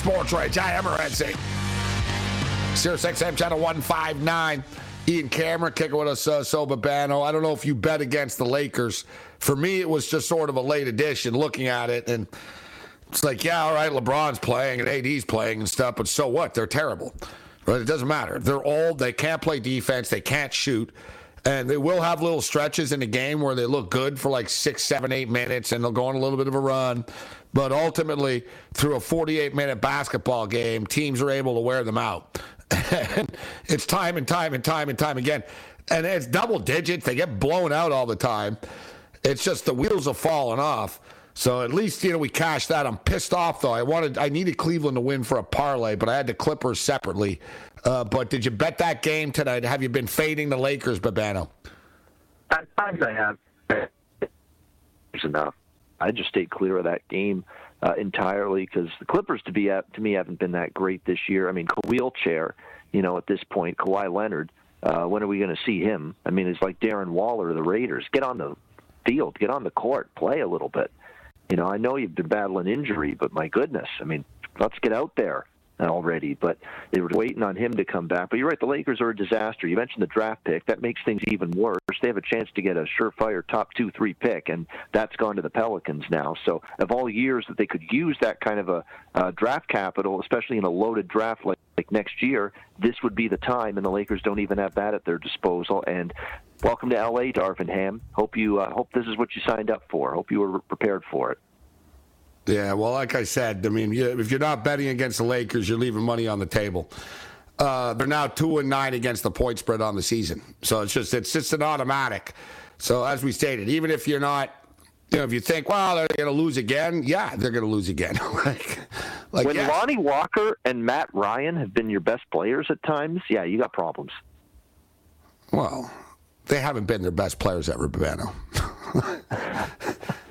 Sports Rage. I am Renzi. Sirius XM Channel 159. Ian Cameron kicking with us, uh, So Babano. I don't know if you bet against the Lakers. For me, it was just sort of a late addition looking at it. And it's like, yeah, all right, LeBron's playing and AD's playing and stuff, but so what? They're terrible. Right? It doesn't matter. They're old. They can't play defense. They can't shoot. And they will have little stretches in the game where they look good for like six, seven, eight minutes and they'll go on a little bit of a run. But ultimately, through a 48 minute basketball game, teams are able to wear them out. and it's time and time and time and time again. And it's double digits. They get blown out all the time. It's just the wheels are falling off. So at least you know we cashed that. I'm pissed off though. I wanted, I needed Cleveland to win for a parlay, but I had the Clippers separately. Uh, but did you bet that game tonight? Have you been fading the Lakers, Babano? At times I have. It's enough. I just stayed clear of that game uh, entirely because the Clippers, to be to me, haven't been that great this year. I mean, wheelchair, you know, at this point, Kawhi Leonard. Uh, when are we going to see him? I mean, it's like Darren Waller the Raiders. Get on the field, get on the court, play a little bit. You know, I know you've been battling injury, but my goodness, I mean, let's get out there already, but they were waiting on him to come back. But you're right, the Lakers are a disaster. You mentioned the draft pick. That makes things even worse. They have a chance to get a surefire top two, three pick, and that's gone to the Pelicans now. So, of all years that they could use that kind of a uh, draft capital, especially in a loaded draft like, like next year, this would be the time, and the Lakers don't even have that at their disposal. And welcome to LA, Darvin Ham. Hope you uh, hope this is what you signed up for. Hope you were prepared for it. Yeah, well, like I said, I mean, if you're not betting against the Lakers, you're leaving money on the table. Uh, they're now two and nine against the point spread on the season, so it's just it's just an automatic. So as we stated, even if you're not, you know, if you think, well, they're going to lose again, yeah, they're going to lose again. like, like, when yes. Lonnie Walker and Matt Ryan have been your best players at times, yeah, you got problems. Well, they haven't been their best players ever, Babano.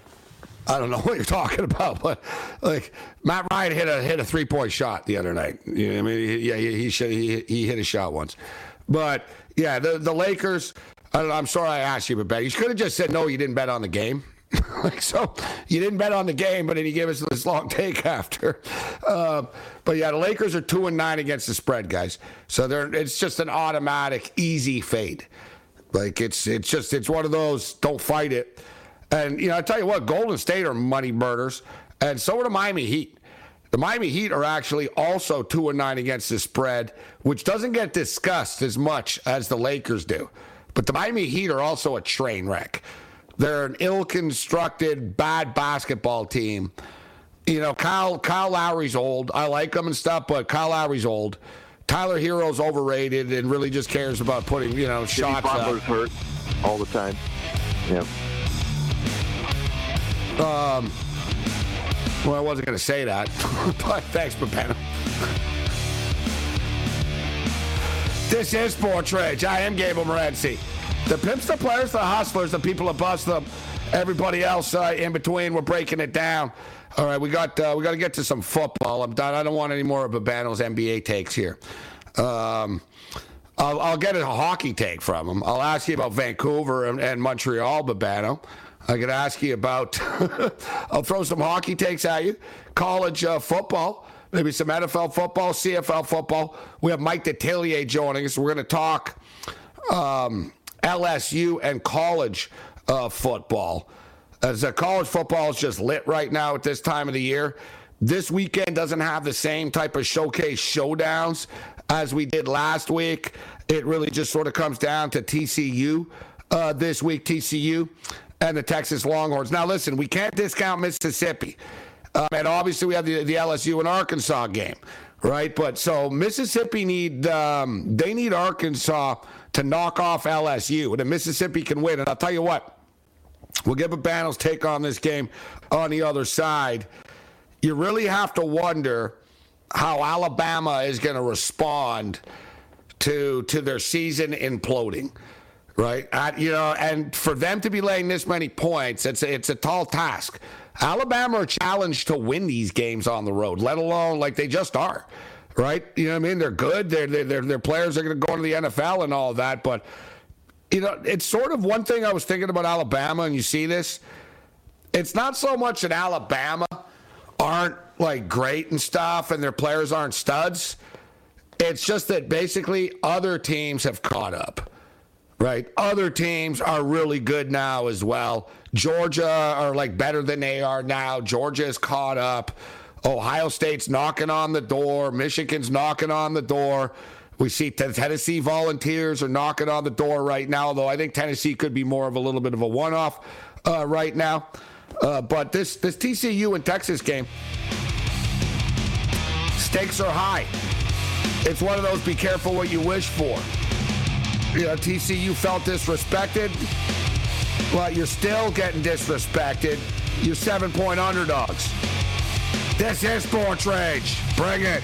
I don't know what you're talking about, but like Matt Ryan hit a hit a three point shot the other night. You know, I mean, yeah, he he, should, he he hit a shot once, but yeah, the the Lakers. I am sorry I asked you to bet. You could have just said no. You didn't bet on the game. like so, you didn't bet on the game, but then you gave us this long take after. Uh, but yeah, the Lakers are two and nine against the spread, guys. So they're it's just an automatic, easy fade. Like it's it's just it's one of those. Don't fight it. And, you know, I tell you what, Golden State are money murders, and so are the Miami Heat. The Miami Heat are actually also 2 and 9 against the spread, which doesn't get discussed as much as the Lakers do. But the Miami Heat are also a train wreck. They're an ill constructed, bad basketball team. You know, Kyle Kyle Lowry's old. I like him and stuff, but Kyle Lowry's old. Tyler Herro's overrated and really just cares about putting, you know, Jimmy shots Butler's up. hurt all the time. Yeah. Um, well, I wasn't going to say that, but thanks, Babano. this is Sports Rage. I am Gable Morency. The pimps, the players, the hustlers, the people that bust them, everybody else uh, in between. We're breaking it down. All right, we got uh, we got to get to some football. I'm done. I don't want any more of Babano's NBA takes here. Um, I'll, I'll, get a hockey take from him. I'll ask you about Vancouver and, and Montreal, Babano. I could ask you about, I'll throw some hockey takes at you, college uh, football, maybe some NFL football, CFL football. We have Mike Detillier joining us. We're going to talk um, LSU and college uh, football. As uh, college football is just lit right now at this time of the year. this weekend doesn't have the same type of showcase showdowns as we did last week. It really just sort of comes down to TCU uh, this week, TCU and the Texas Longhorns. Now, listen, we can't discount Mississippi. Um, and obviously, we have the, the LSU and Arkansas game, right? But so Mississippi need um, they need Arkansas to knock off LSU, and if Mississippi can win, and I'll tell you what, we'll give a Banos take on this game on the other side. You really have to wonder how Alabama is going to respond to to their season imploding right? You know, and for them to be laying this many points, it's a, it's a tall task. Alabama are challenged to win these games on the road, let alone like they just are, right? You know what I mean? They're good. They're, they're, their players are going to go into the NFL and all that. But, you know, it's sort of one thing I was thinking about Alabama, and you see this. It's not so much that Alabama aren't like great and stuff and their players aren't studs. It's just that basically other teams have caught up right? Other teams are really good now as well. Georgia are like better than they are now. Georgia is caught up. Ohio State's knocking on the door. Michigan's knocking on the door. We see Tennessee Volunteers are knocking on the door right now, though I think Tennessee could be more of a little bit of a one-off uh, right now. Uh, but this this TCU and Texas game, stakes are high. It's one of those be careful what you wish for you know, TCU felt disrespected. Well, you're still getting disrespected. You're seven point underdogs. This is Sports Rage. Bring it.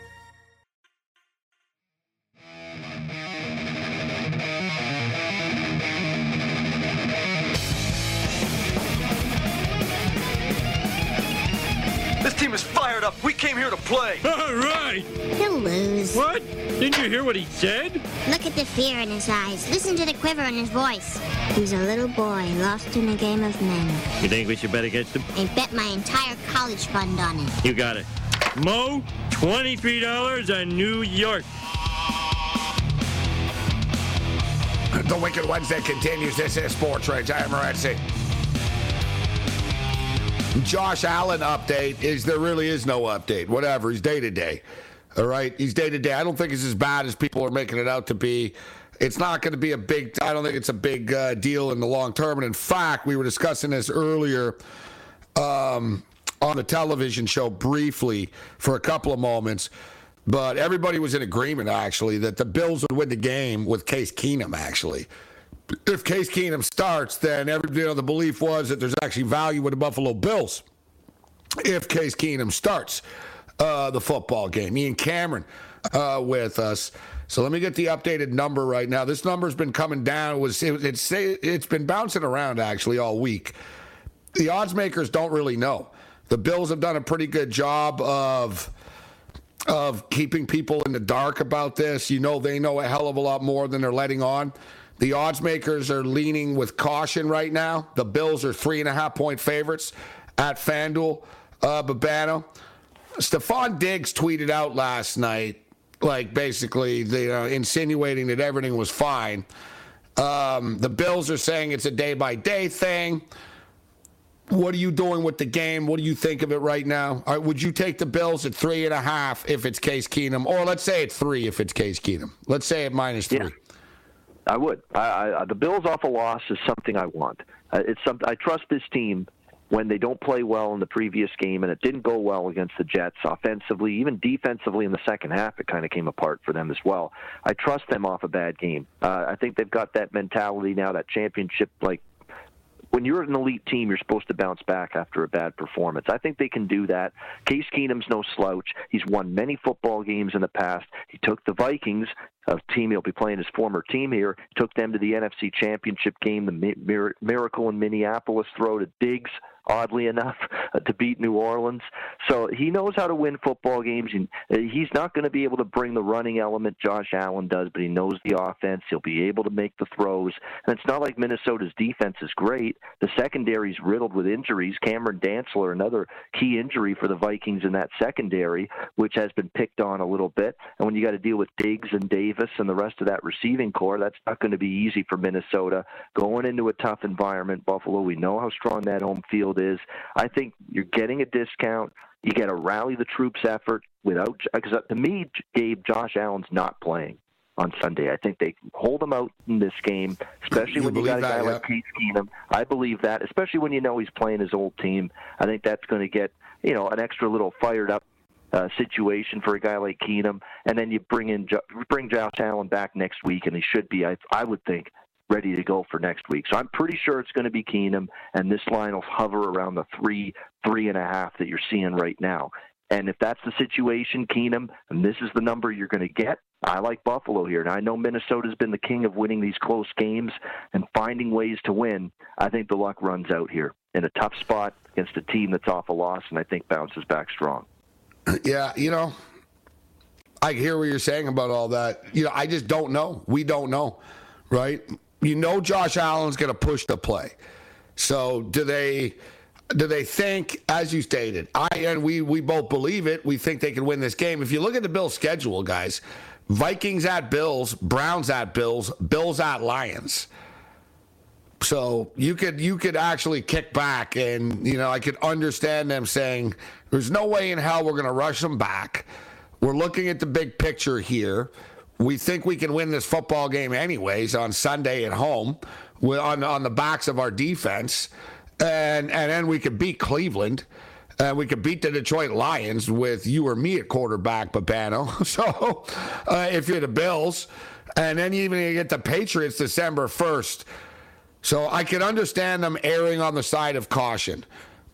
fired up. We came here to play. All right. He'll lose. What? Didn't you hear what he said? Look at the fear in his eyes. Listen to the quiver in his voice. He's a little boy lost in a game of men. You think we should bet against him? I bet my entire college fund on it. You got it. Mo, $23 on New York. The Wicked Wednesday continues. This is Sports Rage. I am Morency. Josh Allen update is there really is no update. Whatever. He's day to day. All right. He's day to day. I don't think it's as bad as people are making it out to be. It's not going to be a big. I don't think it's a big uh, deal in the long term. And in fact, we were discussing this earlier um, on the television show briefly for a couple of moments. But everybody was in agreement actually that the Bills would win the game with Case Keenum actually if Case Keenum starts, then every you know the belief was that there's actually value with the Buffalo Bills if Case Keenum starts uh, the football game. Ian Cameron uh, with us. So let me get the updated number right now. This number's been coming down. It was it, it's it's been bouncing around actually all week. The odds makers don't really know. The Bills have done a pretty good job of of keeping people in the dark about this. You know they know a hell of a lot more than they're letting on. The odds makers are leaning with caution right now. The Bills are three and a half point favorites at FanDuel. Uh, Babano. Stefon Diggs tweeted out last night, like basically you know, insinuating that everything was fine. Um, the Bills are saying it's a day by day thing. What are you doing with the game? What do you think of it right now? Right, would you take the Bills at three and a half if it's Case Keenum, or let's say it's three if it's Case Keenum? Let's say at minus three. Yeah. I would. I, I, the Bills off a loss is something I want. Uh, it's something I trust this team when they don't play well in the previous game, and it didn't go well against the Jets offensively, even defensively in the second half. It kind of came apart for them as well. I trust them off a bad game. Uh, I think they've got that mentality now, that championship like when you're an elite team, you're supposed to bounce back after a bad performance. I think they can do that. Case Keenum's no slouch. He's won many football games in the past. He took the Vikings, a team he'll be playing his former team here, took them to the NFC Championship game, the miracle in Minneapolis throw to Diggs oddly enough. uh, to beat New Orleans. So he knows how to win football games. And uh, he's not going to be able to bring the running element Josh Allen does, but he knows the offense. He'll be able to make the throws. And it's not like Minnesota's defense is great. The secondary's riddled with injuries. Cameron Dantzler, another key injury for the Vikings in that secondary, which has been picked on a little bit. And when you got to deal with Diggs and Davis and the rest of that receiving corps, that's not going to be easy for Minnesota. Going into a tough environment, Buffalo, we know how strong that home field is. I think you're getting a discount. You got to rally the troops effort without because to me, Gabe, Josh Allen's not playing on Sunday. I think they hold him out in this game, especially You when you got a guy that, like Case Keenum. I believe that, especially when you know he's playing his old team. I think that's going to get you know an extra little fired up uh, situation for a guy like Keenum, and then you bring in bring Josh Allen back next week, and he should be, I, I would think, ready to go for next week. So I'm pretty sure it's going to be Keenum, and this line will hover around the three, three and a half that you're seeing right now. And if that's the situation, Keenum, and this is the number you're going to get, I like Buffalo here. And I know Minnesota's been the king of winning these close games and finding ways to win. I think the luck runs out here in a tough spot against a team that's off a loss, and I think bounces back strong. Yeah, you know, I hear what you're saying about all that. You know, I just don't know. We don't know, right? You know, Josh Allen's going to push the play. So do they? Do they think, as you stated, I and we we both believe it. We think they can win this game. If you look at the Bills' schedule, guys, Vikings at Bills, Browns at Bills, Bills at Lions. So you could you could actually kick back, and you know I could understand them saying, "There's no way in hell we're going to rush them back." We're looking at the big picture here. We think we can win this football game anyways on Sunday at home, on on the backs of our defense, and and then we could beat Cleveland. And we could beat the Detroit Lions with you or me at quarterback, Babano. So uh, if you're the Bills, and then even you get the Patriots December 1st, so I can understand them erring on the side of caution,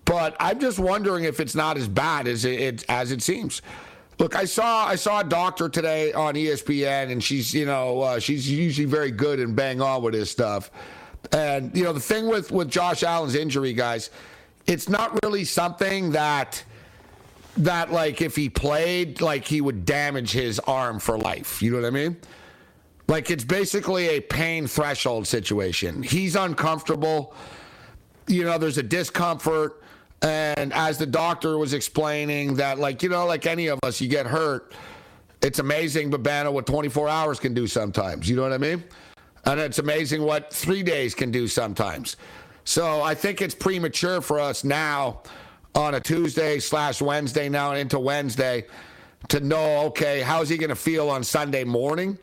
but I'm just wondering if it's not as bad as it, it as it seems. Look, I saw I saw a doctor today on ESPN, and she's you know uh, she's usually very good and bang on with this stuff. And you know the thing with with Josh Allen's injury, guys, it's not really something that that like if he played, like he would damage his arm for life. You know what I mean? Like it's basically a pain threshold situation. He's uncomfortable. You know, there's a discomfort. And as the doctor was explaining that, like, you know, like any of us, you get hurt. It's amazing, Babano, what 24 hours can do sometimes. You know what I mean? And it's amazing what three days can do sometimes. So I think it's premature for us now on a Tuesday slash Wednesday now into Wednesday to know, okay, how's he going to feel on Sunday morning?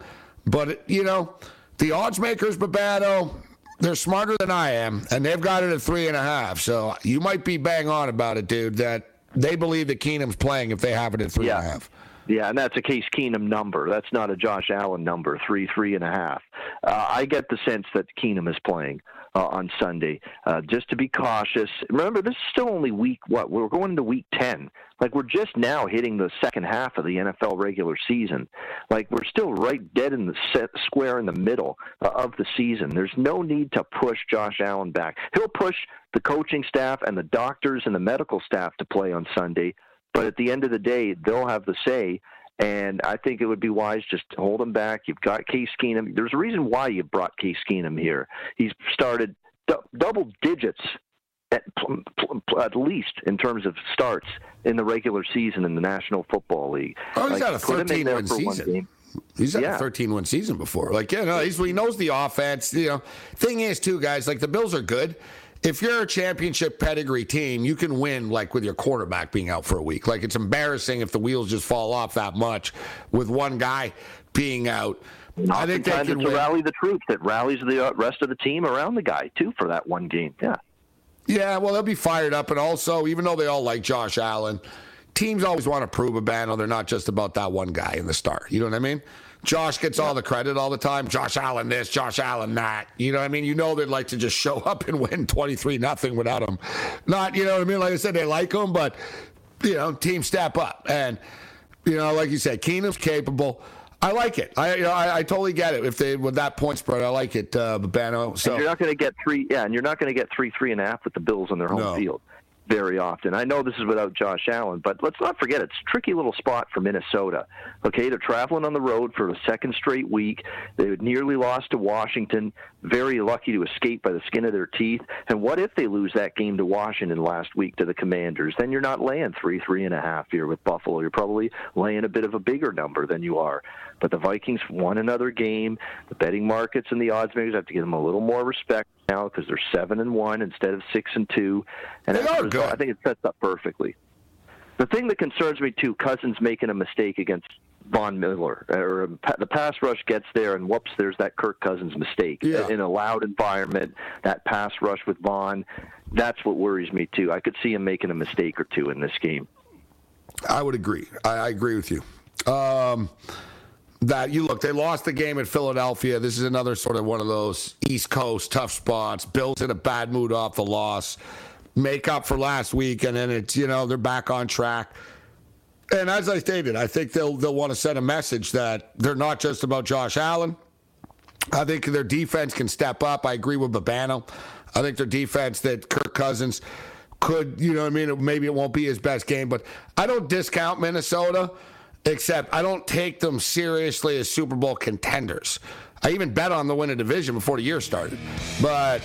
But, you know, the odds makers, Babano, they're smarter than I am, and they've got it at three and a half. So you might be bang on about it, dude, that they believe that Keenum's playing if they have it at three and a Yeah. half. Yeah, and that's a Case Keenum number. That's not a Josh Allen number, three, three and a half. Uh, I get the sense that Keenum is playing uh, on Sunday. Uh, just to be cautious. Remember, this is still only week, what? We're going into week 10. Like, we're just now hitting the second half of the NFL regular season. Like, we're still right dead in the set, square in the middle uh, of the season. There's no need to push Josh Allen back. He'll push the coaching staff and the doctors and the medical staff to play on Sunday. But at the end of the day, they'll have the say. And I think it would be wise just to hold him back. You've got Case Keenum. There's a reason why you brought Case Keenum here. He's started du- double digits at, pl- pl- at least in terms of starts in the regular season in the National Football League. Oh, he's Like, had a put him in 13 there win season. He's had Yeah. a 13 win season before. Like, yeah, no, he's, he knows the offense. You know, thing is, too, guys, like the Bills are good. If you're a championship pedigree team, you can win like with your quarterback being out for a week. Like, it's embarrassing if the wheels just fall off that much with one guy being out. I think they can it's win. rally the troops that rallies the uh, rest of the team around the guy too for that one game. Yeah. Yeah, well, they'll be fired up. And also, even though they all like Josh Allen, teams always want to prove a battle. They're not just about that one guy in the start. You know what I mean? Josh gets all the credit all the time. Josh Allen this, Josh Allen that. You know what I mean? You know they'd like to just show up and win 23 nothing without him. Not, you know what I mean? Like I said, they like him, but, you know, team step up. And, you know, like you said, Keenum's capable. I like it. I, you know, I I totally get it. If they with that point spread, I like it, uh, Babano. So And you're not going to get three. Yeah, and you're not going to get three, three and a half with the Bills on their home No. field. Very often. I know this is without Josh Allen, but let's not forget it's a tricky little spot for Minnesota. Okay, they're traveling on the road for a second straight week. They nearly lost to Washington, very lucky to escape by the skin of their teeth. And what if they lose that game to Washington last week to the Commanders? Then you're not laying three, three and a half here with Buffalo. You're probably laying a bit of a bigger number than you are. But the Vikings won another game. The betting markets and the odds makers have to give them a little more respect now because they're seven and one instead of six and two. And They are result. I think it sets up perfectly. The thing that concerns me too, Cousins making a mistake against Von Miller, or um, the pass rush gets there, and whoops, there's that Kirk Cousins mistake Yeah. in a loud environment. That pass rush with Von, that's what worries me too. I could see him making a mistake or two in this game. I would agree. I, I agree with you. Um, that you look, they lost the game at Philadelphia. This is another sort of one of those East Coast tough spots. Bills in a bad mood off the loss, make up for last week, and then it's you know they're back on track. And as I stated, I think they'll they'll want to send a message that they're not just about Josh Allen. I think their defense can step up. I agree with Babano. I think their defense that Kirk Cousins could, you know I mean? Maybe it won't be his best game, but I don't discount Minnesota, except I don't take them seriously as Super Bowl contenders. I even bet on the win a division before the year started. But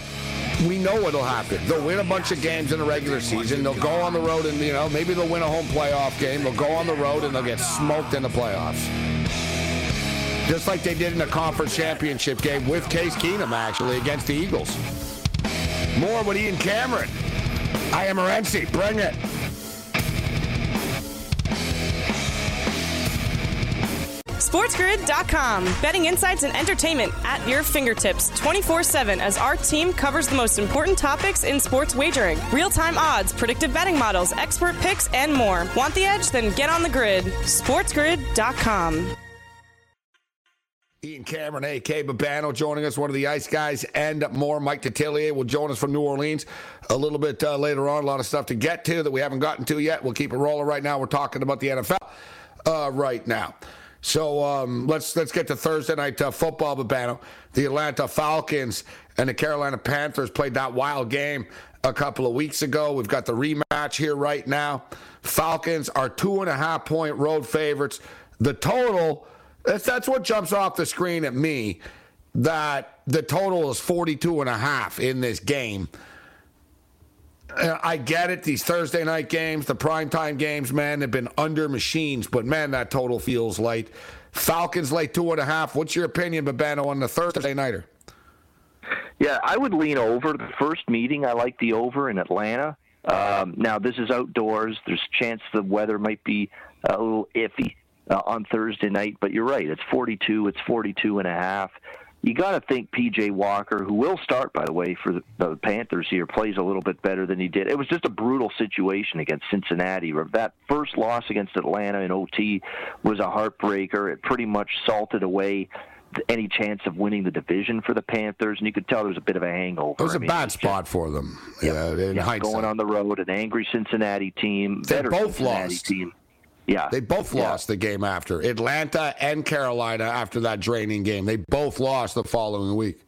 we know what'll happen. They'll win a bunch of games in the regular season. They'll go on the road and, you know, maybe they'll win a home playoff game. They'll go on the road and they'll get smoked in the playoffs just like they did in the conference championship game with Case Keenum, actually, against the Eagles. More with Ian Cameron. I am Renzi. Bring it. SportsGrid.com. Betting insights and entertainment at your fingertips 24 7 as our team covers the most important topics in sports wagering real time odds, predictive betting models, expert picks, and more. Want the edge? Then get on the grid. SportsGrid.com. Ian Cameron, A.K. Babano, joining us, one of the Ice Guys, and more. Mike Detillier will join us from New Orleans a little bit uh, later on. A lot of stuff to get to that we haven't gotten to yet. We'll keep it rolling right now. We're talking about the NFL uh, right now. So um, let's let's get to Thursday night uh, football, Babano. The Atlanta Falcons and the Carolina Panthers played that wild game a couple of weeks ago. We've got the rematch here right now. Falcons are two and a half point road favorites. The total that's that's what jumps off the screen at me that the total is 42 and a half in this game. Uh, I get it. These Thursday night games, the primetime games, man, have been under machines, but man, that total feels light. Falcons lay two and a half. What's your opinion, Babano, on the Thursday nighter? Yeah, I would lean over the first meeting. I like the over in Atlanta. Um, now this is outdoors. There's a chance the weather might be a little iffy uh, on Thursday night, but you're right. It's 42. It's 42 and a half. You got to think PJ Walker, who will start by the way for the, the Panthers here, plays a little bit better than he did. It was just a brutal situation against Cincinnati. That first loss against Atlanta in OT was a heartbreaker. It pretty much salted away any chance of winning the division for the Panthers, and you could tell there was a bit of a hangover. It was I a mean, bad it's just- spot for them. Yeah, in yeah, hindsight. going on the road, an angry Cincinnati team, They better both Cincinnati lost. team. Yeah, They both Yeah. lost the game after Atlanta and Carolina after that draining game. They both lost the following week.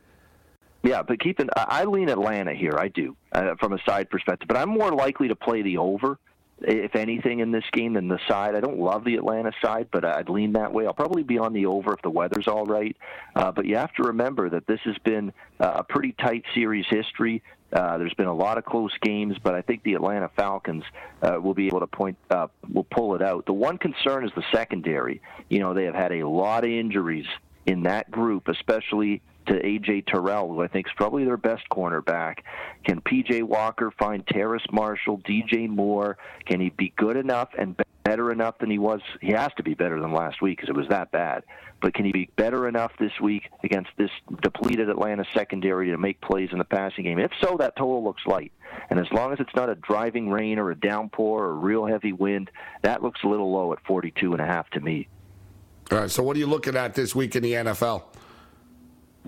Yeah, but keep in, I I lean Atlanta here. I do uh, from a side perspective, but I'm more likely to play the over, if anything, in this game than the side. I don't love the Atlanta side, but I'd lean that way. I'll probably be on the over if the weather's all right. Uh, but you have to remember that this has been uh, a pretty tight series history. Uh, there's been a lot of close games, but I think the Atlanta Falcons uh, will be able to point, uh, will pull it out. The one concern is the secondary. You know, they have had a lot of injuries in that group, especially to AJ Terrell, who I think is probably their best cornerback. Can PJ Walker find Terrace Marshall, DJ Moore? Can he be good enough and be- better enough than he was? He has to be better than last week because it was that bad. But can he be better enough this week against this depleted Atlanta secondary to make plays in the passing game? If so, that total looks light. And as long as it's not a driving rain or a downpour or a real heavy wind, that looks a little low at 42 and a half to me. All right. So what are you looking at this week in the NFL?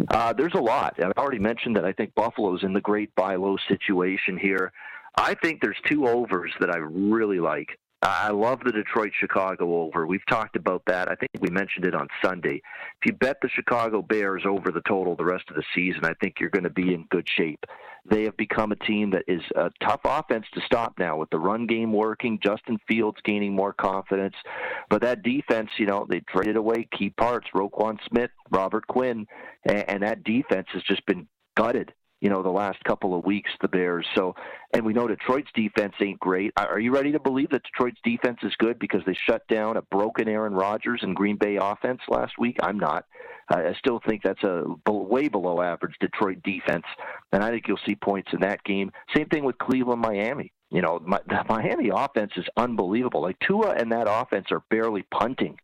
Uh, there's a lot. I've already mentioned that I think Buffalo's in the great buy low situation here. I think there's two overs that I really like. I love the Detroit Chicago over. We've talked about that. I think we mentioned it on Sunday. If you bet the Chicago Bears over the total the rest of the season, I think you're going to be in good shape. They have become a team that is a tough offense to stop now with the run game working, Justin Fields gaining more confidence. But that defense, you know, they traded away key parts, Roquan Smith, Robert Quinn, and, that defense has just been gutted you know, the last couple of weeks, the Bears. So, and we know Detroit's defense ain't great. Are you ready to believe that Detroit's defense is good because they shut down a broken Aaron Rodgers and Green Bay offense last week? I'm not. I still think that's a way below average Detroit defense, and I think you'll see points in that game. Same thing with Cleveland, Miami. You know, my, the Miami offense is unbelievable. Like Tua and that offense are barely punting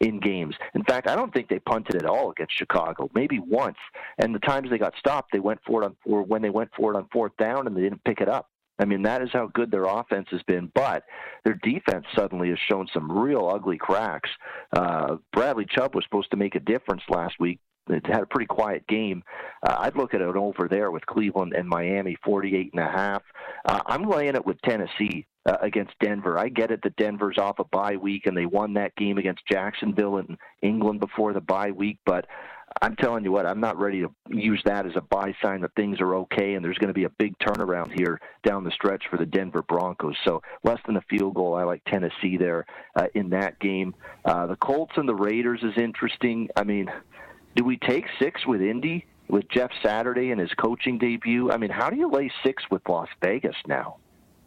in games. In fact, I don't think they punted at all against Chicago. Maybe once. And the times they got stopped, they went for it on or when they went for it on fourth down and they didn't pick it up. I mean, that is how good their offense has been, but their defense suddenly has shown some real ugly cracks. Uh, Bradley Chubb was supposed to make a difference last week. It had a pretty quiet game. Uh, I'd look at it over there with Cleveland and Miami, 48 and a half. Uh, I'm laying it with Tennessee uh, against Denver. I get it that Denver's off a bye week and they won that game against Jacksonville in England before the bye week, but I'm telling you what, I'm not ready to use that as a buy sign that things are okay and there's going to be a big turnaround here down the stretch for the Denver Broncos. So less than a field goal. I like Tennessee there uh, in that game. Uh, the Colts and the Raiders is interesting. I mean, do we take six with Indy? With Jeff Saturday and his coaching debut, I mean, how do you lay six with Las Vegas now?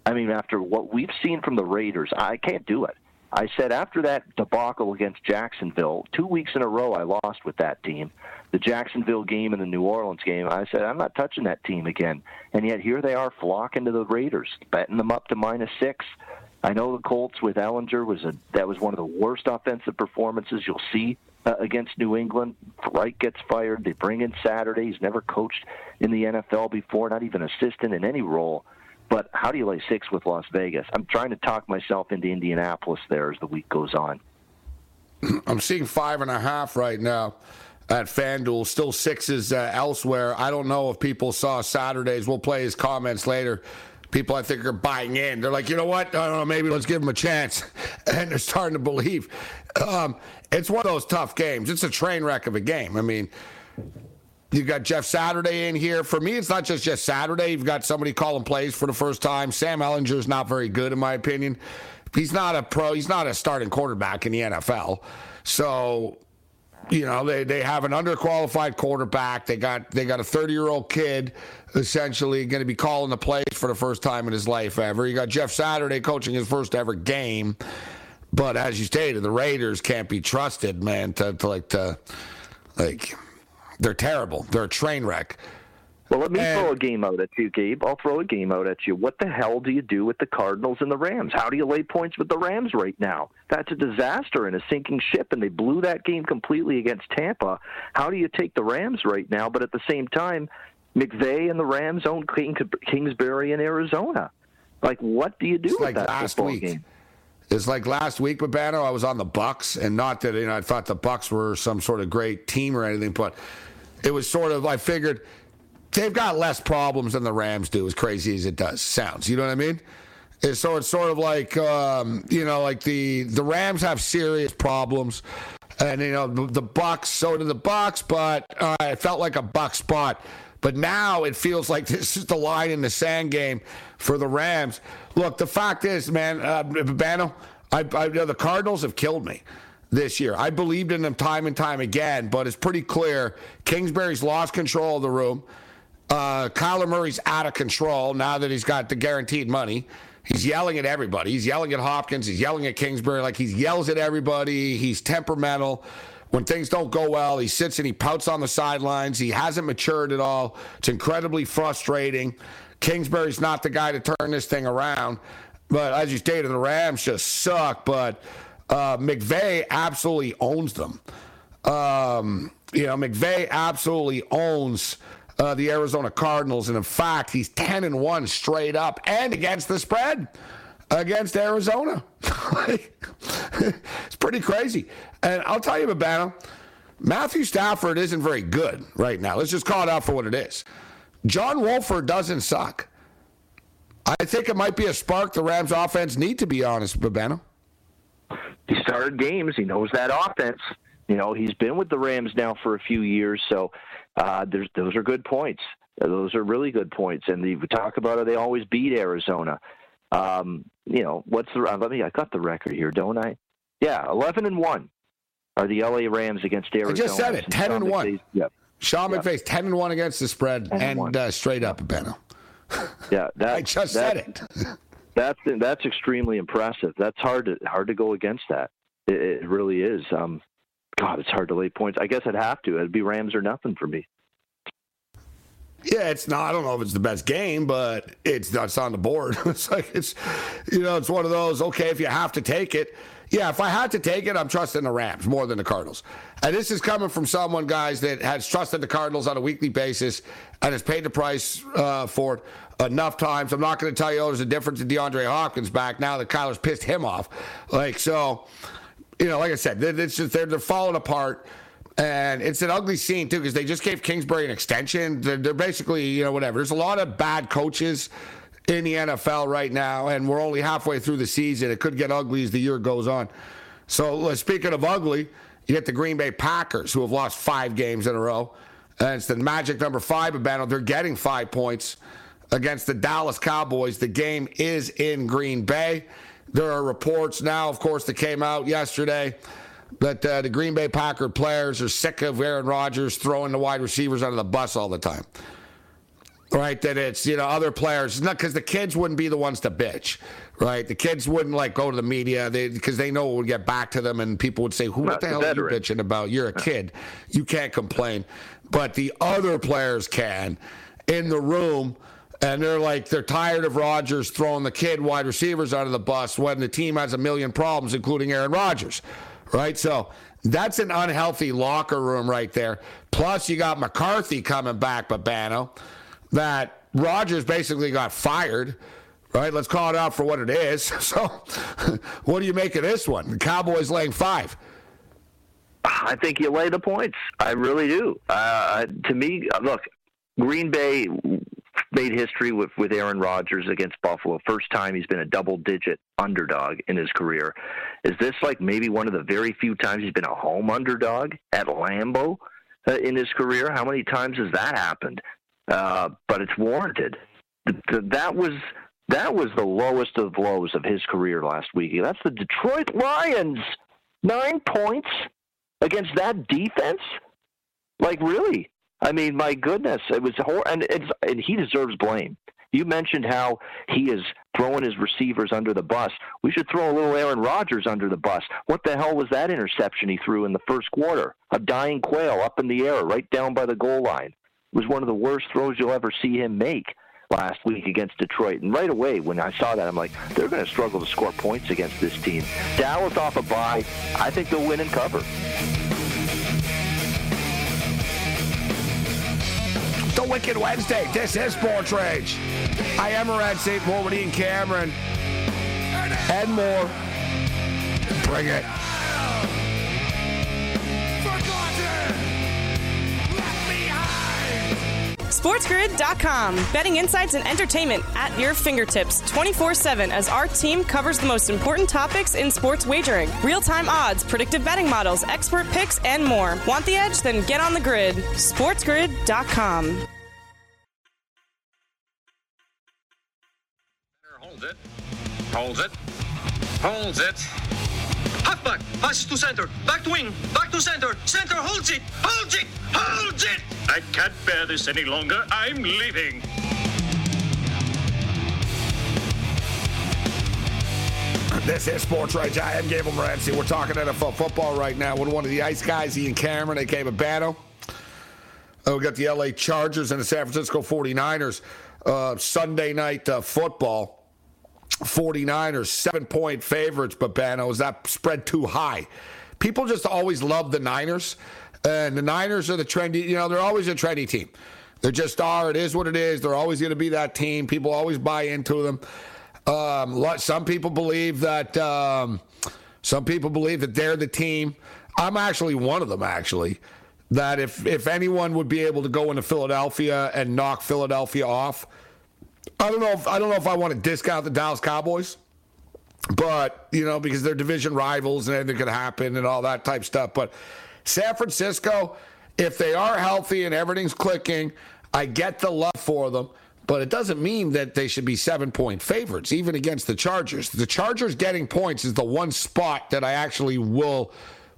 I mean, after what we've seen from the Raiders, I can't do it. I said after that debacle against Jacksonville, two weeks in a row I lost with that team. The Jacksonville game and the New Orleans game, I said I'm not touching that team again. And yet here they are flocking to the Raiders, betting them up to minus six. I know the Colts with Ehlinger was a that was one of the worst offensive performances you'll see uh, against New England. Reich gets fired. They bring in Saturday. He's never coached in the NFL before, not even assistant in any role. But how do you lay six with Las Vegas? I'm trying to talk myself into Indianapolis there as the week goes on. I'm seeing five and a half right now at FanDuel. Still sixes uh, elsewhere. I don't know if people saw Saturdays. We'll play his comments later. People, I think, are buying in. They're like, you know what? I don't know. Maybe let's give them a chance. And they're starting to believe. Um, it's one of those tough games. It's a train wreck of a game. I mean, you got Jeff Saturday in here. For me, it's not just Jeff Saturday. You've got somebody calling plays for the first time. Sam Ehlinger's not very good, in my opinion. He's not a pro. He's not a starting quarterback in the NFL. So, you know, they, they have an underqualified quarterback. They got they got a 30 year old kid essentially going to be calling the plays for the first time in his life ever. You got Jeff Saturday coaching his first ever game. But as you stated, the Raiders can't be trusted, man, to, to like to like they're terrible. They're a train wreck. Well, let me and, throw a game out at you, Gabe. I'll throw a game out at you. What the hell do you do with the Cardinals and the Rams? How do you lay points with the Rams right now? That's a disaster and a sinking ship, and they blew that game completely against Tampa. How do you take the Rams right now? But at the same time, McVay and the Rams own King, Kingsbury in Arizona. Like, what do you do it's with like that last football week. game? It's like last week, Babano, I was on the Bucks, and not that you know I thought the Bucks were some sort of great team or anything, but it was sort of I figured they've got less problems than the Rams do, as crazy as it does sounds. You know what I mean? And so it's sort of like um, you know, like the the Rams have serious problems, and you know the, the Bucks. So do the Bucks, but uh, it felt like a Buck spot. But now it feels like this is the line in the sand game for the Rams. Look, the fact is, man, uh, Babano, I, I, you know, the Cardinals have killed me this year. I believed in them time and time again, but it's pretty clear Kingsbury's lost control of the room. Uh, Kyler Murray's out of control now that he's got the guaranteed money. He's yelling at everybody. He's yelling at Hopkins. He's yelling at Kingsbury. Like he yells at everybody. He's temperamental. When things don't go well, he sits and he pouts on the sidelines. He hasn't matured at all. It's incredibly frustrating. Kingsbury's not the guy to turn this thing around. But as you stated, the Rams just suck. But uh, McVay absolutely owns them. Um, you know, McVay absolutely owns uh, the Arizona Cardinals, and in fact, he's ten and one straight up and against the spread against Arizona. it's pretty crazy. And I'll tell you, Babano, Matthew Stafford isn't very good right now. Let's just call it out for what it is. John Wolford doesn't suck. I think it might be a spark the Rams offense need to be honest, Babano. He started games. He knows that offense. You know, he's been with the Rams now for a few years, so uh, there's those are good points. Those are really good points. And we talk about it. They always beat Arizona. Um, you know, what's the? Let me. I got the record here, don't I? Yeah, eleven and one are the LA Rams against Arizona. I just said it. Ten and one. Yep. Sean Yep. McVay's ten and one against the spread, and and uh, straight up, Babano. Yeah, that, I just that- said it. that's that's extremely impressive. That's hard to hard to go against that. It, it really is. Um, God, it's hard to lay points. I guess I'd have to. It'd be Rams or nothing for me. Yeah, it's not. I don't know if it's the best game, but it's it's on the board. it's like it's, you know, it's one of those. Okay, if you have to take it, yeah. If I had to take it, I'm trusting the Rams more than the Cardinals. And this is coming from someone, guys, that has trusted the Cardinals on a weekly basis and has paid the price uh, for it enough times. I'm not going to tell you oh, there's a difference in DeAndre Hopkins back now that Kyler's pissed him off. Like so, you know, like I said, just, they're, they're falling apart. And it's an ugly scene, too, because they just gave Kingsbury an extension. They're, they're basically, you know, whatever. There's a lot of bad coaches in the NFL right now, and we're only halfway through the season. It could get ugly as the year goes on. So, uh, speaking of ugly, you get the Green Bay Packers, who have lost five games in a row. And it's the magic number five battle. They're getting five points against the Dallas Cowboys. The game is in Green Bay. There are reports now, of course, that came out yesterday that uh, the Green Bay Packer players are sick of Aaron Rodgers throwing the wide receivers under the bus all the time. Right, that it's you know other players, not because the kids wouldn't be the ones to bitch, right? The kids wouldn't like go to the media because they, know it would get back to them, and people would say, "Who? What the the hell are you bitching about? You're a kid, you can't complain." But the other players can in the room, and they're like they're tired of Rodgers throwing the kid wide receivers under the bus when the team has a million problems, including Aaron Rodgers, right? So that's an unhealthy locker room right there. Plus, you got McCarthy coming back, Babano that Rodgers basically got fired. Right, let's call it out for what it is. So, what do you make of this one? The Cowboys laying five. I think you lay the points. I really do. Uh, to me, look, Green Bay made history with, with Aaron Rodgers against Buffalo. First time he's been a double digit underdog in his career. Is this like maybe one of the very few times he's been a home underdog at Lambeau uh, in his career? How many times has that happened? Uh, but it's warranted. Th- th- That was that was the lowest of lows of his career last week. That's the Detroit Lions. Nine points against that defense? Like really? I mean, my goodness, it was hor- and and he deserves blame. You mentioned how he is throwing his receivers under the bus. We should throw a little Aaron Rodgers under the bus. What the hell was that interception he threw in the first quarter? A dying quail up in the air, right down by the goal line. It was one of the worst throws you'll ever see him make last week against Detroit. And right away, when I saw that, I'm like, they're going to struggle to score points against this team. Dallas off a bye. I think they'll win and cover. The Wicked Wednesday. This is Sports Rage. I am Morency, more with Ian Cameron, and more. Bring it. SportsGrid.com. Betting insights and entertainment at your fingertips 24 7 as our team covers the most important topics in sports wagering real time odds, predictive betting models, expert picks, and more. Want the edge? Then get on the grid. SportsGrid.com. Holds it. Holds it. Holds it. Halfback. Pass to center. Back to wing. Back to center. Center holds it. Holds it. Holds it. I can't bear this any longer. I'm leaving. This is Sports Rage. I am Gable Morency. We're talking NFL football right now with one of the ice guys, Ian Cameron, aka Babano. Uh, we got the LA Chargers and the San Francisco 49ers. Uh, Sunday night uh, football. 49ers, seven point favorites, Babano. Is that spread too high? People just always love the Niners. And the Niners are the trendy, you know, they're always a trendy team. They just are. It is what it is. They're always going to be that team. People always buy into them. Um, some people believe that um, some people believe that they're the team. I'm actually one of them. Actually, that if if anyone would be able to go into Philadelphia and knock Philadelphia off, I don't know if I don't know if I want to discount the Dallas Cowboys, but you know because they're division rivals and anything could happen and all that type stuff. But San Francisco, if they are healthy and everything's clicking, I get the love for them. But it doesn't mean that they should be seven point favorites, even against the Chargers. The Chargers getting points is the one spot that I actually will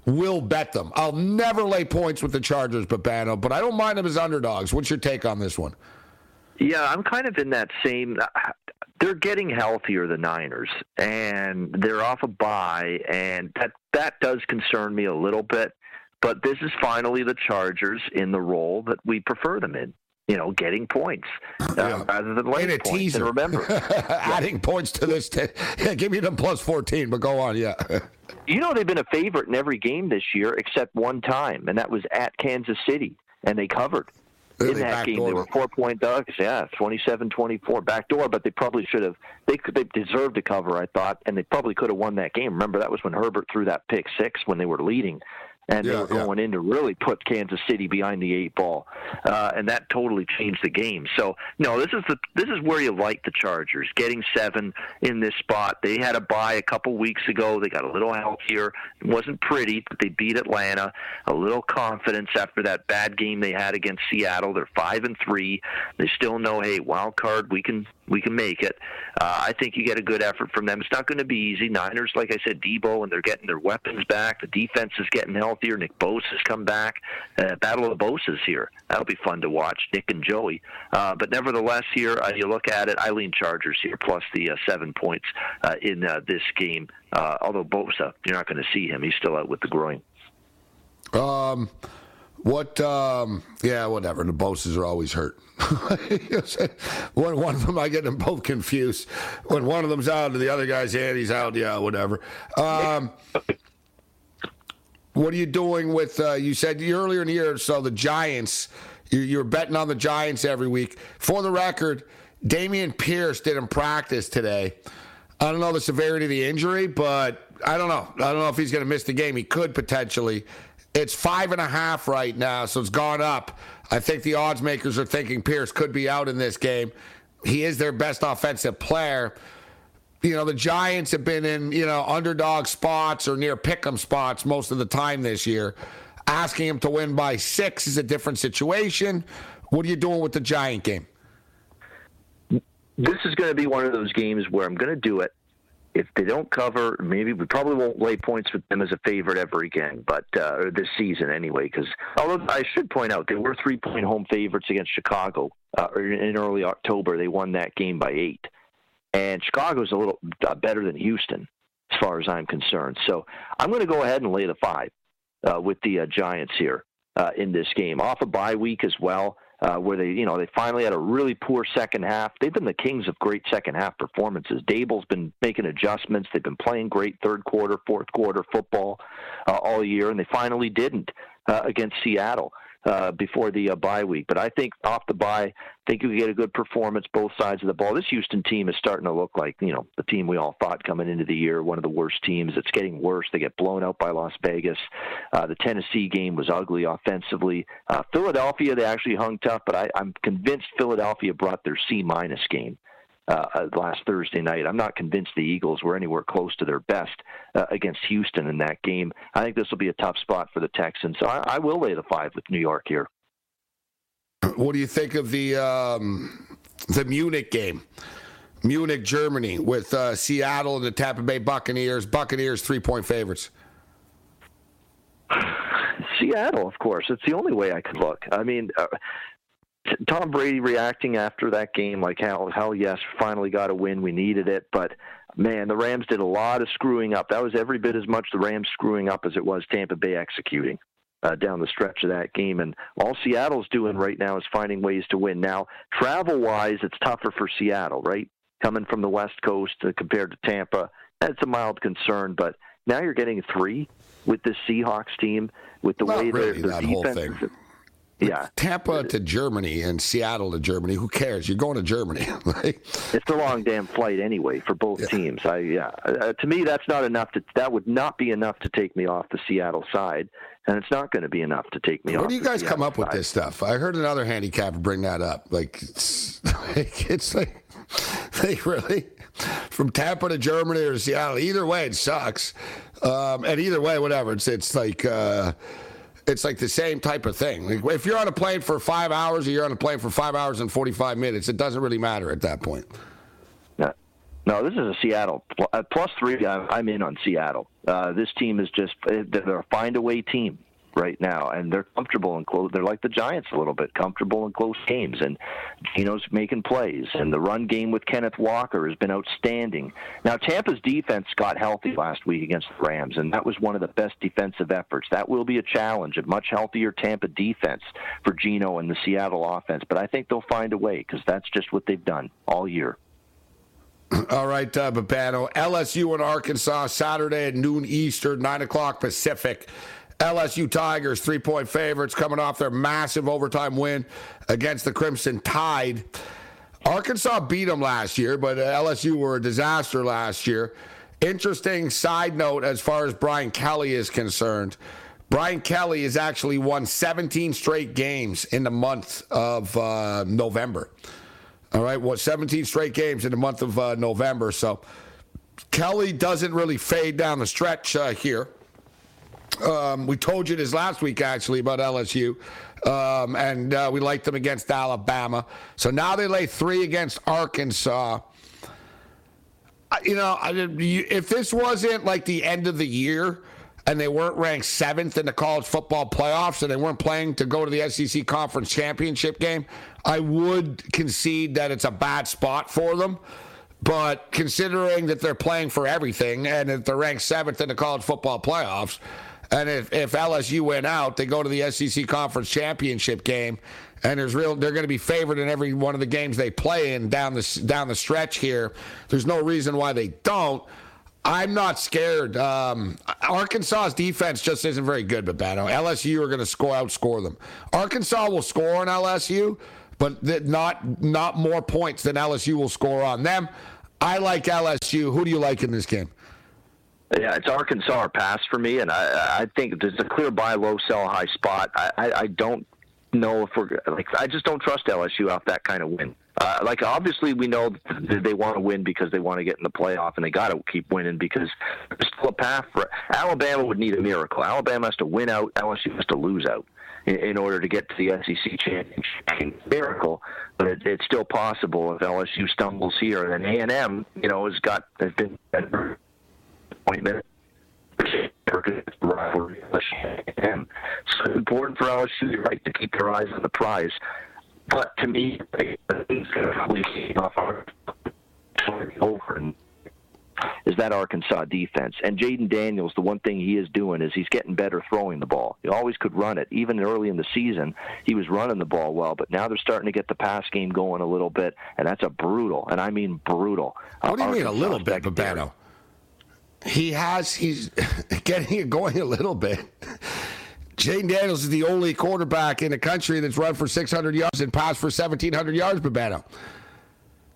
will bet them. I'll never lay points with the Chargers, Babano, but I don't mind them as underdogs. What's your take on this one? Yeah, I'm kind of in that same. Uh, they're getting healthier, the Niners, and they're off a bye, and that that does concern me a little bit. But this is finally the Chargers in the role that we prefer them in you know, getting points uh, yeah. rather than laying points. Teaser. And remember, adding points to this. T- yeah, give me them plus fourteen, but go on. Yeah. you know, they've been a favorite in every game this year except one time, and that was at Kansas City, and they covered. in that game, they were four point dogs. Yeah, 27-24 backdoor, but they probably should have. They could. They deserved to cover, I thought, and they probably could have won that game. Remember, that was when Herbert threw that pick six when they were leading and yeah, they were going yeah. in to really put Kansas City behind the eight ball, uh, and that totally changed the game. So no, this is the this is where you like the Chargers getting seven in this spot. They had a bye a couple weeks ago. They got a little healthier. It wasn't pretty, but they beat Atlanta. A little confidence after that bad game they had against Seattle. They're five and three. They still know, hey, wild card, we can we can make it. Uh, I think you get a good effort from them. It's not going to be easy. Niners, like I said, Deebo, and they're getting their weapons back. The defense is getting healthier. Nick Bosa has come back. Uh, Battle of the Bosas here. That'll be fun to watch. Nick and Joey. Uh, but nevertheless, here uh, you look at it. I lean Chargers here plus the uh, seven points uh, in this game. Although Bosa, you're not going to see him. He's still out with the groin. Um. What? Um, yeah, whatever. The Bosas are always hurt. one, one of them, I get them both confused. When one of them's out, and the other guy's in, he's out. Yeah, whatever. Um, what are you doing with? Uh, you said earlier in the year, so the Giants. You're, you're betting on the Giants every week. For the record, Dameon Pierce didn't practice today. I don't know the severity of the injury, but I don't know. I don't know if he's going to miss the game. He could potentially. It's five and a half right now, so it's gone up. I think the odds makers are thinking Pierce could be out in this game. He is their best offensive player. You know, the Giants have been in, you know, underdog spots or near pick'em spots most of the time this year. Asking him to win by six is a different situation. What are you doing with the Giant game? This is going to be one of those games where I'm going to do it if they don't cover, maybe we probably won't lay points with them as a favorite ever again, but uh, or this season anyway. Because although I should point out they were three point home favorites against Chicago uh, in early October, they won that game by eight, and Chicago's a little uh, better than Houston as far as I'm concerned. So I'm going to go ahead and lay the five uh, with the uh, Giants here uh, in this game off a bye week as well uh, where they, you know, they finally had a really poor second half. They've been the kings of great second half performances. Daboll's been making adjustments. They've been playing great third quarter, fourth quarter football uh, all year, and they finally didn't uh, against Seattle uh, before the uh, bye week. But I think off the bye, I think you get a good performance both sides of the ball. This Houston team is starting to look like you know the team we all thought coming into the year, one of the worst teams. It's getting worse. They get blown out by Las Vegas. Uh, the Tennessee game was ugly offensively. Uh, Philadelphia, they actually hung tough, but I, I'm convinced Philadelphia brought their C minus game uh, uh, last Thursday night. I'm not convinced the Eagles were anywhere close to their best uh, against Houston in that game. I think this will be a tough spot for the Texans. So I, I will lay the five with New York here. What do you think of the um, the Munich game? Munich, Germany, with uh, Seattle and the Tampa Bay Buccaneers. Buccaneers three point favorites. Seattle, of course. It's the only way I could look. I mean, uh, Tom Brady reacting after that game, like hell, hell yes, finally got a win. We needed it, but man, the Rams did a lot of screwing up. That was every bit as much the Rams screwing up as it was Tampa Bay executing uh, down the stretch of that game. And all Seattle's doing right now is finding ways to win. Now, travel wise, it's tougher for Seattle, right? Coming from the West Coast uh, compared to Tampa, that's a mild concern. But now you're getting three with the Seahawks team with the Not way really, their, their defense. Yeah. Tampa to Germany and Seattle to Germany. Who cares? You're going to Germany. like, It's a long damn flight anyway for both teams. I yeah. Uh, to me, that's not enough. To that would not be enough to take me off the Seattle side, and it's not going to be enough to take me off. where do you guys come up with this stuff? I heard another handicapper bring that up. Like, it's like, it's like, like really from Tampa to Germany or Seattle. Either way, it sucks. Um, and either way, whatever. It's it's like. Uh, it's like the same type of thing. Like if you're on a plane for five hours or you're on a plane for five hours and 45 minutes, it doesn't really matter at that point. No, this is a Seattle uh, plus three. I'm, I'm in on Seattle. Uh, this team is just uh, they're a find a way team right now, and they're comfortable and close. They're like the Giants a little bit, comfortable in close games, and Geno's making plays, and the run game with Kenneth Walker has been outstanding. Now Tampa's defense got healthy last week against the Rams, and that was one of the best defensive efforts. That will be a challenge, a much healthier Tampa defense for Gino and the Seattle offense, but I think they'll find a way because that's just what they've done all year. All right, uh, Babano. LSU and Arkansas Saturday at noon Eastern, nine o'clock Pacific. LSU Tigers three point favorites coming off their massive overtime win against the Crimson Tide. Arkansas beat them last year, but LSU were a disaster last year. Interesting side note as far as Brian Kelly is concerned. Brian Kelly has actually won 17 straight games in the month of uh, November. All right, what 17 straight games in the month of uh, November. So Kelly doesn't really fade down the stretch uh, here. Um, we told you this last week actually about LSU, um, and uh, we liked them against Alabama. So now they lay three against Arkansas. You know, if this wasn't like the end of the year and they weren't ranked seventh in the college football playoffs and they weren't playing to go to the SEC conference championship game, I would concede that it's a bad spot for them. But considering that they're playing for everything and that they're ranked seventh in the college football playoffs, and if, if LSU went out, they go to the SEC conference championship game, and there's real they're going to be favored in every one of the games they play in down the down the stretch here. There's no reason why they don't. I'm not scared. Um, Arkansas's defense just isn't very good, but Babano. LSU are going to score outscore them. Arkansas will score on LSU, but th- not not more points than LSU will score on them. I like LSU. Who do you like in this game? Yeah, it's Arkansas or pass for me, and I, I think there's a clear buy low, sell high spot. I, I, I don't know if we're like I just don't trust LSU off that kind of win. Uh, like obviously we know that they want to win because they want to get in the playoff, and they got to keep winning because there's still a path for Alabama would need a miracle. Alabama has to win out. LSU has to lose out in, in order to get to the SEC championship. Miracle, but it, it's still possible if LSU stumbles here. And then A and M, you know, has got has been appointment. rivalry. And so it's important for LSU, you're right, to keep their eyes on the prize. But to me, it's going to probably keep off our over and is that Arkansas defense. And Jayden Daniels, the one thing he is doing is he's getting better throwing the ball. He always could run it. Even early in the season, he was running the ball well, but now they're starting to get the pass game going a little bit, and that's a brutal, and I mean brutal. What do you uh, mean a little bit, secondary. Babano? He has, he's getting it going a little bit. Jayden Daniels is the only quarterback in the country that's run for 600 yards and passed for 1,700 yards, Babano.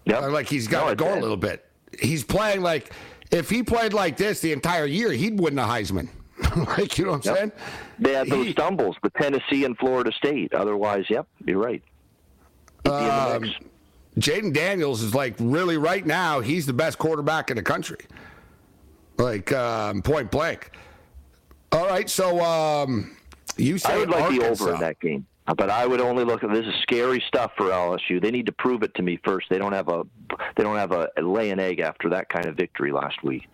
Yep. Like he's got No, it's- going a little bit. He's playing like, if he played like this the entire year, he'd win the Heisman. like, you know what I'm Yep. saying? They had those He- stumbles with Tennessee and Florida State. Otherwise, yep, you're right. He'd be in the Um. Jayden Daniels is like really right now. He's the best quarterback in the country, like um, point blank. All right, so um, you say I would like the over in that game, but I would only look at this is scary stuff for LSU. They need to prove it to me first. They don't have a they don't have a, lay an egg after that kind of victory last week.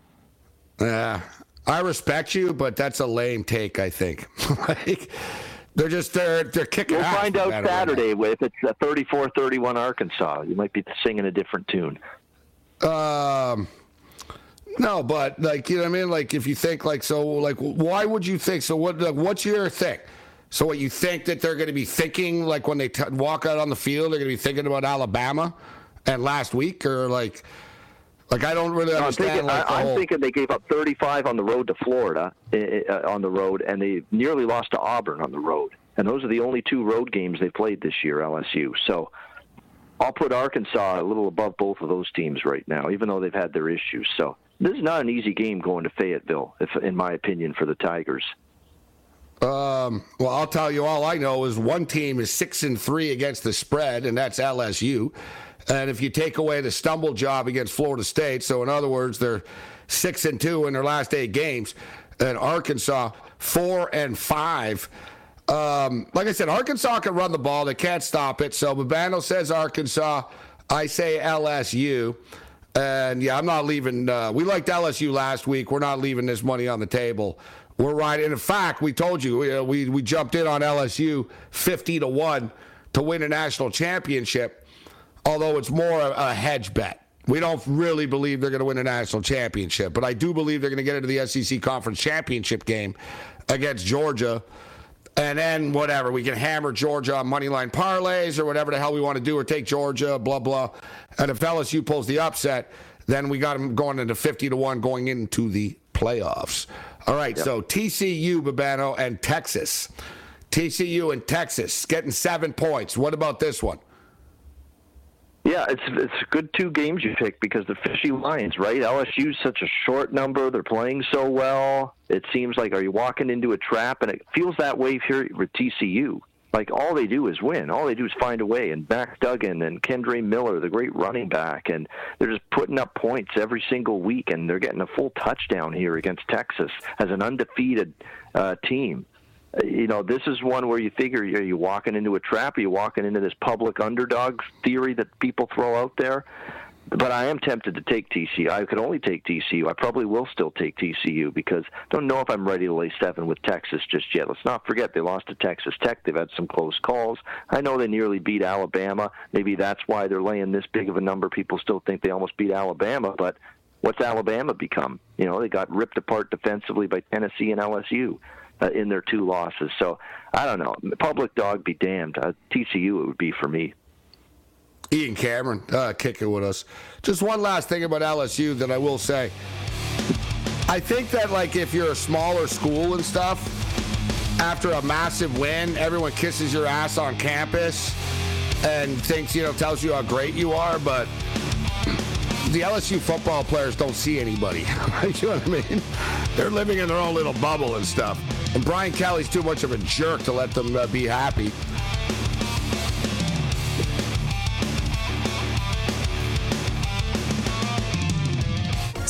Yeah, I respect you, but that's a lame take. I think. like they're just they're they're kicking. We'll find out. Saturday if it's a 34-31 Arkansas. You might be singing a different tune. Um, no, but like you know what I mean. Like if you think like so, like why would you think so? What like, what's your thing? So what you think that they're going to be thinking like when they t- walk out on the field, they're going to be thinking about Alabama and last week, or like like I don't really I'm understand. thinking, like, I, I'm whole- thinking they gave up 35 on the road to Florida uh, on the road, and they nearly lost to Auburn on the road. and those are the only two road games they played this year, LSU. So I'll put Arkansas a little above both of those teams right now, even though they've had their issues. So this is not an easy game going to Fayetteville, if, in my opinion, for the Tigers. Um, well, I'll tell you. All I know is one team is six and three against the spread, and that's LSU. And if you take away the stumble job against Florida State, so in other words, they're six and two in their last eight games, and Arkansas four and five. Um, like I said, Arkansas can run the ball; they can't stop it. So Babano says Arkansas. I say LSU. And yeah, I'm not leaving. Uh, we liked LSU last week. We're not leaving this money on the table. We're right. In fact, we told you we, uh, we, we jumped in on LSU 50 to one to win a national championship. Although it's more a hedge bet. We don't really believe they're going to win a national championship, but I do believe they're going to get into the SEC conference championship game against Georgia. And then whatever, we can hammer Georgia on money line parlays or whatever the hell we want to do, or take Georgia, blah blah. And if LSU pulls the upset, then we got them going into fifty to one going into the playoffs. All right, yep. so TCU, Babano, and Texas. TCU and Texas getting seven points. What about this one? Yeah, it's it's good two games you pick because the fishy lines, right? LSU's such a short number. They're playing so well. It seems like are you walking into a trap? And it feels that way here with TCU. Like all they do is win. All they do is find a way. And Max Duggan and Kendre Miller, the great running back, and they're just putting up points every single week. And they're getting a full touchdown here against Texas as an undefeated uh, team you know, this is one where you figure are you walking into a trap? Are you walking into this public underdog theory that people throw out there? But I am tempted to take TCU. I could only take TCU. I probably will still take TCU because I don't know if I'm ready to lay seven with Texas just yet. Let's not forget they lost to Texas Tech. They've had some close calls. I know they nearly beat Alabama. Maybe that's why they're laying this big of a number. People still think they almost beat Alabama, but what's Alabama become? You know, they got ripped apart defensively by Tennessee and LSU uh, in their two losses. So I don't know. Public dog be damned. Uh, TCU it would be for me. Ian Cameron uh, kicking with us. Just one last thing about LSU that I will say. I think that like if you're a smaller school and stuff, after a massive win, everyone kisses your ass on campus and thinks you know tells you how great you are, but the LSU football players don't see anybody. you know what I mean? They're living in their own little bubble and stuff. And Brian Kelly's too much of a jerk to let them uh, be happy.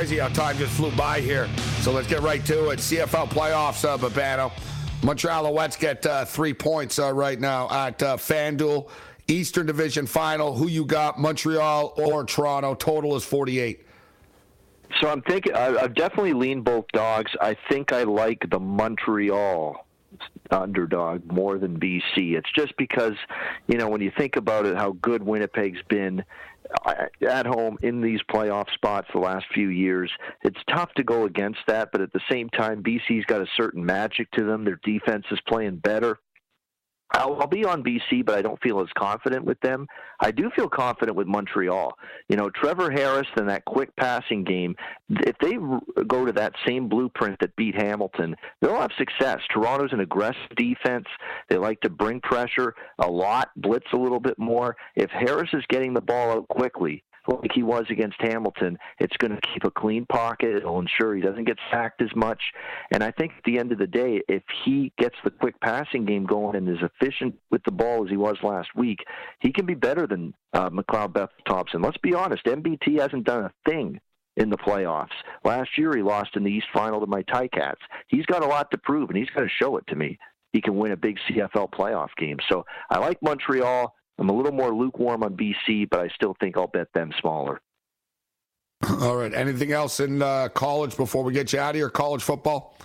crazy how time just flew by here. So let's get right to it. CFL playoffs, uh, Babano. Montreal Alouettes get uh, three points uh, right now at uh, FanDuel. Eastern Division final. Who you got, Montreal or Toronto? Total is 48. So I'm thinking, I've definitely leaned both dogs. I think I like the Montreal underdog more than BC. It's just because, you know, when you think about it, how good Winnipeg's been Uh, at home in these playoff spots the last few years. It's tough to go against that, but at the same time, BC's got a certain magic to them. Their defense is playing better. I'll, I'll, be on BC, but I don't feel as confident with them. I do feel confident with Montreal. You know, Trevor Harris and that quick passing game, if they go to that same blueprint that beat Hamilton, they'll have success. Toronto's an aggressive defense. They like to bring pressure a lot, blitz a little bit more. If Harris is getting the ball out quickly, like he was against Hamilton, it's going to keep a clean pocket. It'll ensure he doesn't get sacked as much. And I think at the end of the day, if he gets the quick passing game going and is efficient with the ball as he was last week, he can be better than uh, McLeod Beth Thompson. Let's be honest, MBT hasn't done a thing in the playoffs. Last year, he lost in the East Final to my Ticats. He's got a lot to prove, and he's got to show it to me. He can win a big CFL playoff game. So I like Montreal. I'm a little more lukewarm on BC, but I still think I'll bet them smaller. All right. Anything else in uh, college before we get you out of here? College football?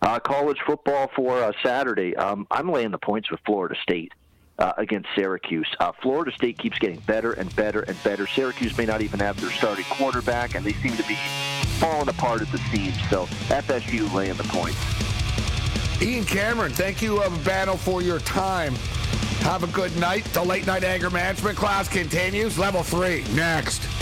Uh, college football for uh, Saturday. Um, I'm laying the points with Florida State uh, against Syracuse. Uh, Florida State keeps getting better and better and better. Syracuse may not even have their starting quarterback, and they seem to be falling apart at the seams. So FSU laying the points. Ian Cameron, thank you, uh, Battle, for your time. Have a good night. The late night anger management class continues. Level three next.